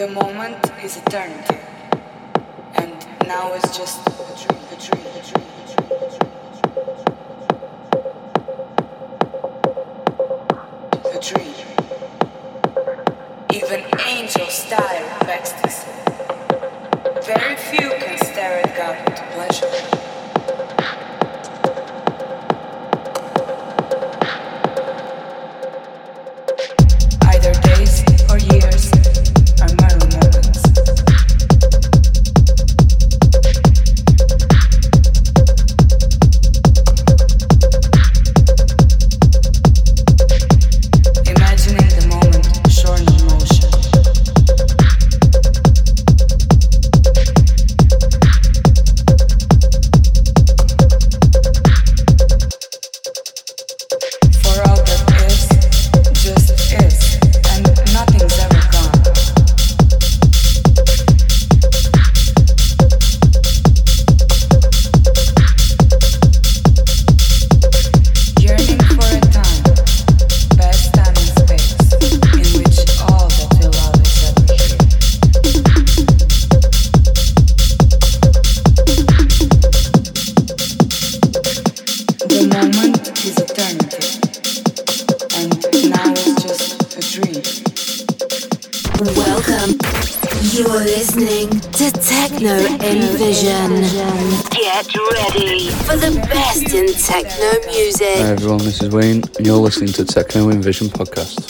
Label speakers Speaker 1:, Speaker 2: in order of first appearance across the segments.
Speaker 1: The moment is eternity, and now is just a dream, a dream, a dream, a dream, Even angels stare at ecstasy. Very few can stare at God with pleasure. Wain, and
Speaker 2: you're listening to Techno Envision
Speaker 3: Podcast.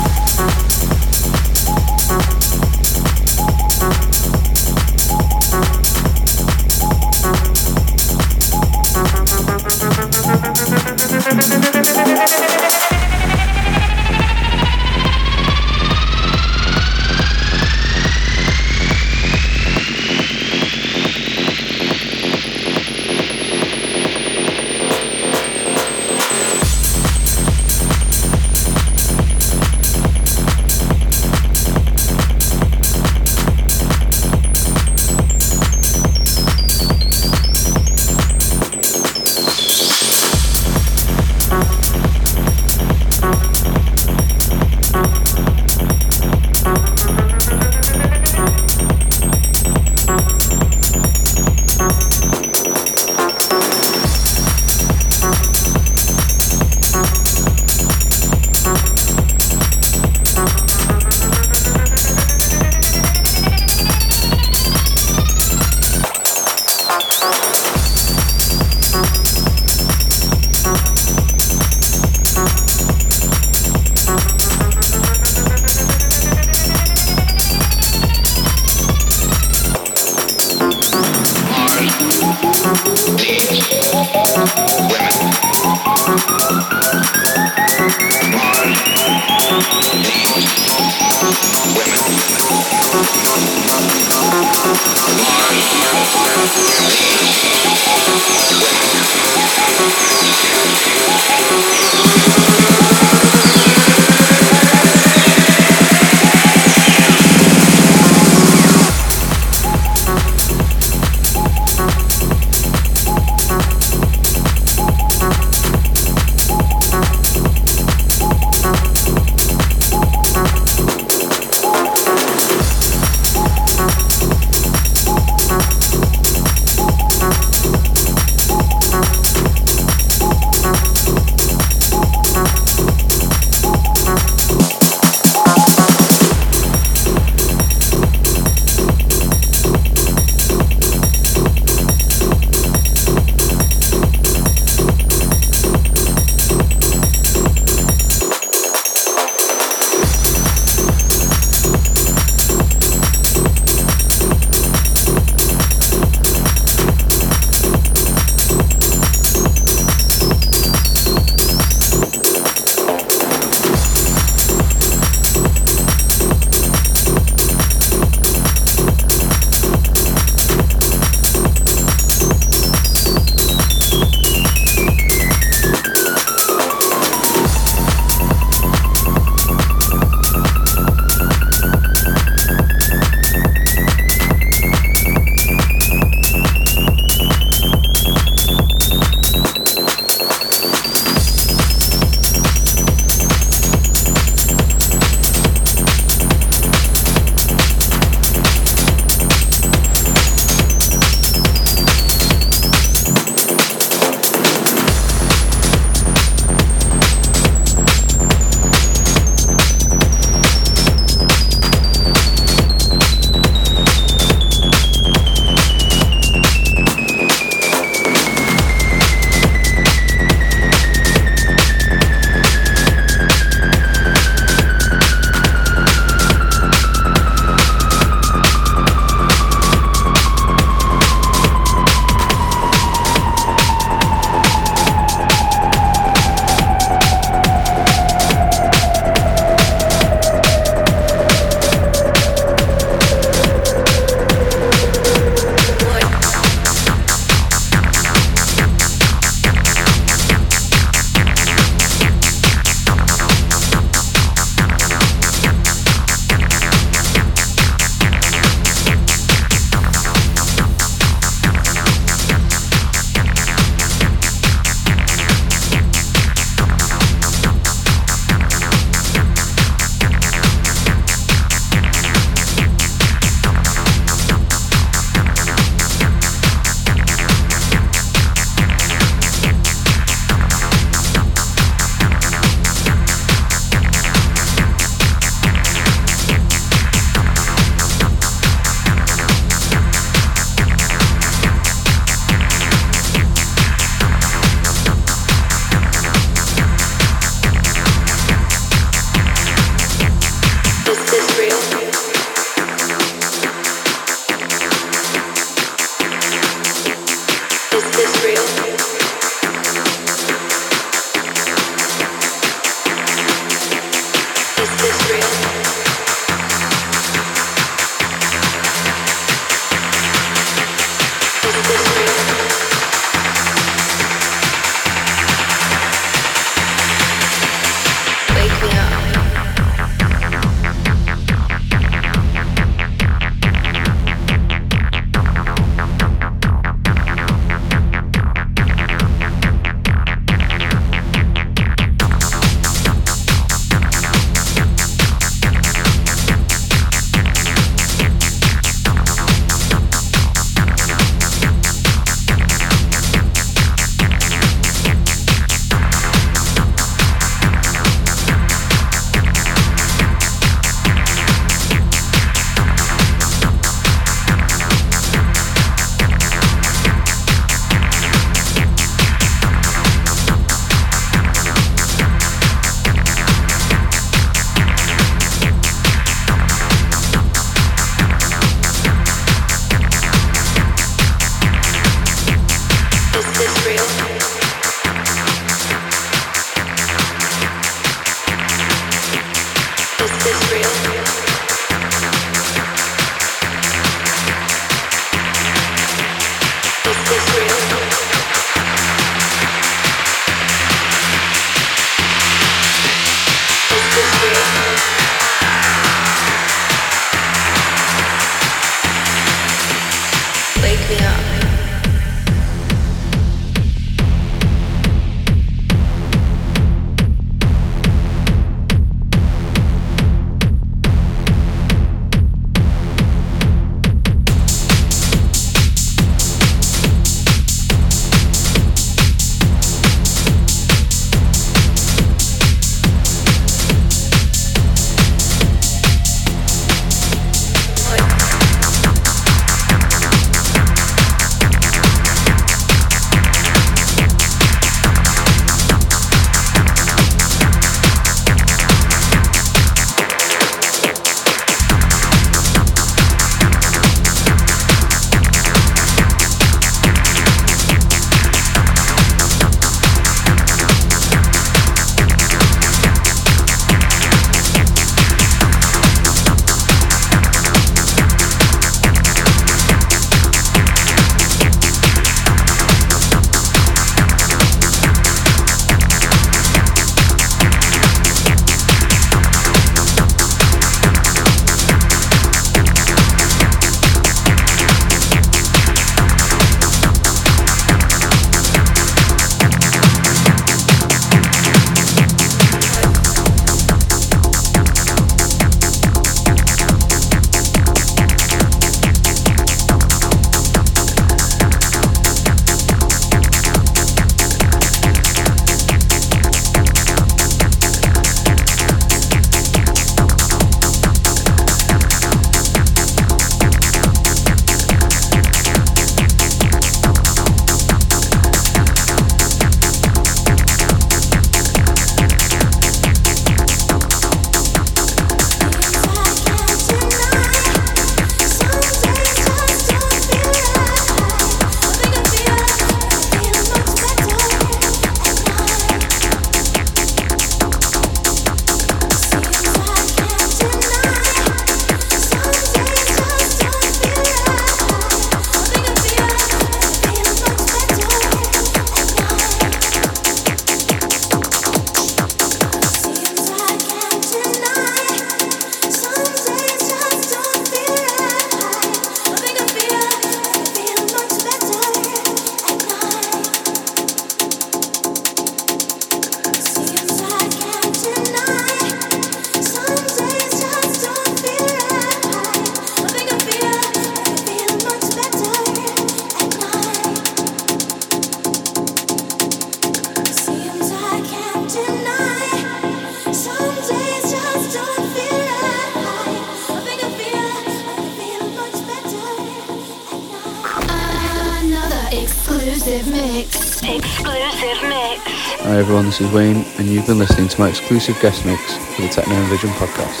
Speaker 2: Everyone, this is Wain, and you've been listening to my exclusive guest mix for the Techno Envision podcast.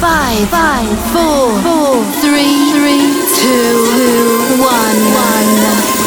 Speaker 1: Five, five, four, four, three, three, two, one, one.